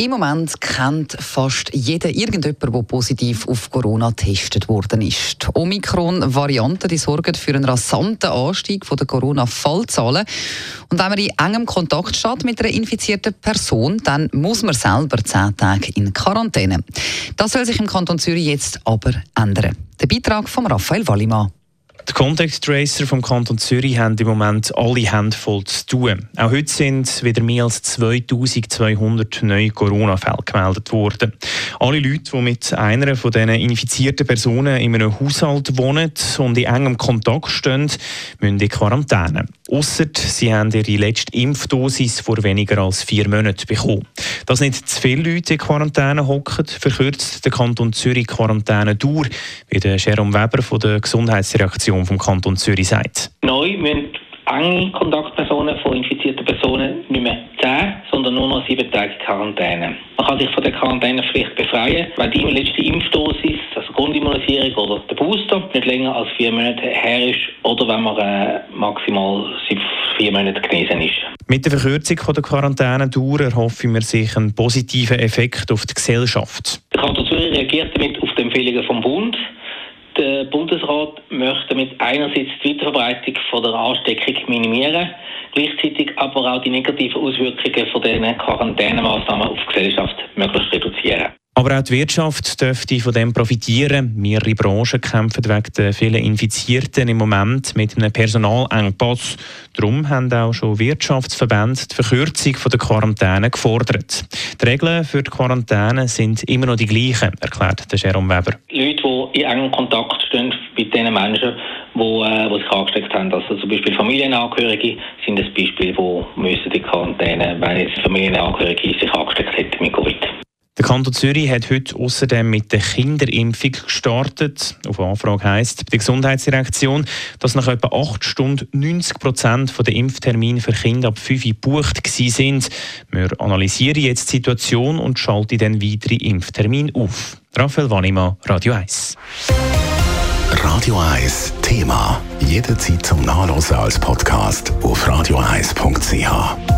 Im Moment kennt fast jeder irgendjemand, der positiv auf Corona getestet worden ist. Die Omikron-Variante sorgt für einen rasanten Anstieg der Corona-Fallzahlen. Und wenn man in engem Kontakt steht mit einer infizierten Person, dann muss man selber zehn Tage in Quarantäne. Das soll sich im Kanton Zürich jetzt aber ändern. Der Beitrag von Raphael Wallimann. Die Contact Tracer vom Kanton Zürich haben im Moment alle Hände voll zu tun. Auch heute sind wieder mehr als 2200 neue Corona-Fälle gemeldet worden. Alle Leute, die mit einer von diesen infizierten Personen in einem Haushalt wohnen und in engem Kontakt stehen, müssen in Quarantäne. Ausser sie haben ihre letzte Impfdosis vor weniger als vier Monaten bekommen. Dass nicht zu viele Leute in Quarantäne hocken, verkürzt der Kanton Zürich Quarantäne durch, wie der Jerome Weber von der Gesundheitsdirektion vom Kanton Zürich sagt. Neu müssen enge Kontaktpersonen von infizierten Personen nicht mehr 10, sondern nur noch 7 Tage Quarantäne. Man kann sich von der Quarantänepflicht befreien, wenn die letzte Impfdosis, also Grundimmunisierung oder der Booster, nicht länger als vier Monate her ist oder wenn man äh, maximal vier Monaten genesen ist. Mit der Verkürzung der Quarantänedauer erhoffen wir sich einen positiven Effekt auf die Gesellschaft. Der Kanton Zürich reagiert damit auf die Empfehlungen vom Bund. Der Bundesrat möchte damit einerseits die Weiterverbreitung von der Ansteckung minimieren, gleichzeitig aber auch die negativen Auswirkungen von diesen Quarantänemaßnahmen auf die Gesellschaft. Aber auch die Wirtschaft dürfte von dem profitieren. Mehrere Branchen kämpfen wegen der vielen Infizierten im Moment mit einem Personalengpass. Darum haben auch schon Wirtschaftsverbände die Verkürzung der Quarantäne gefordert. Die Regeln für die Quarantäne sind immer noch die gleichen, erklärt der Jerome Weber. Leute, die in engem Kontakt stehen mit den Menschen, die, äh, sich angesteckt haben. Also zum Beispiel Familienangehörige sind ein Beispiel, die müssen die Quarantäne, wenn jetzt Familienangehörige sich angesteckt hätten mit Covid. Kanton Zürich hat heute außerdem mit der Kinderimpfung gestartet. Auf Anfrage heisst die Gesundheitsdirektion, dass nach etwa acht Stunden 90 Prozent der Impftermine für Kinder ab 5 gebucht sind. Wir analysieren jetzt die Situation und schalten dann weitere Impftermine auf. Raphael Wanima, Radio 1. Radio 1 Thema. Jederzeit zum Nachlesen als Podcast auf radio1.ch.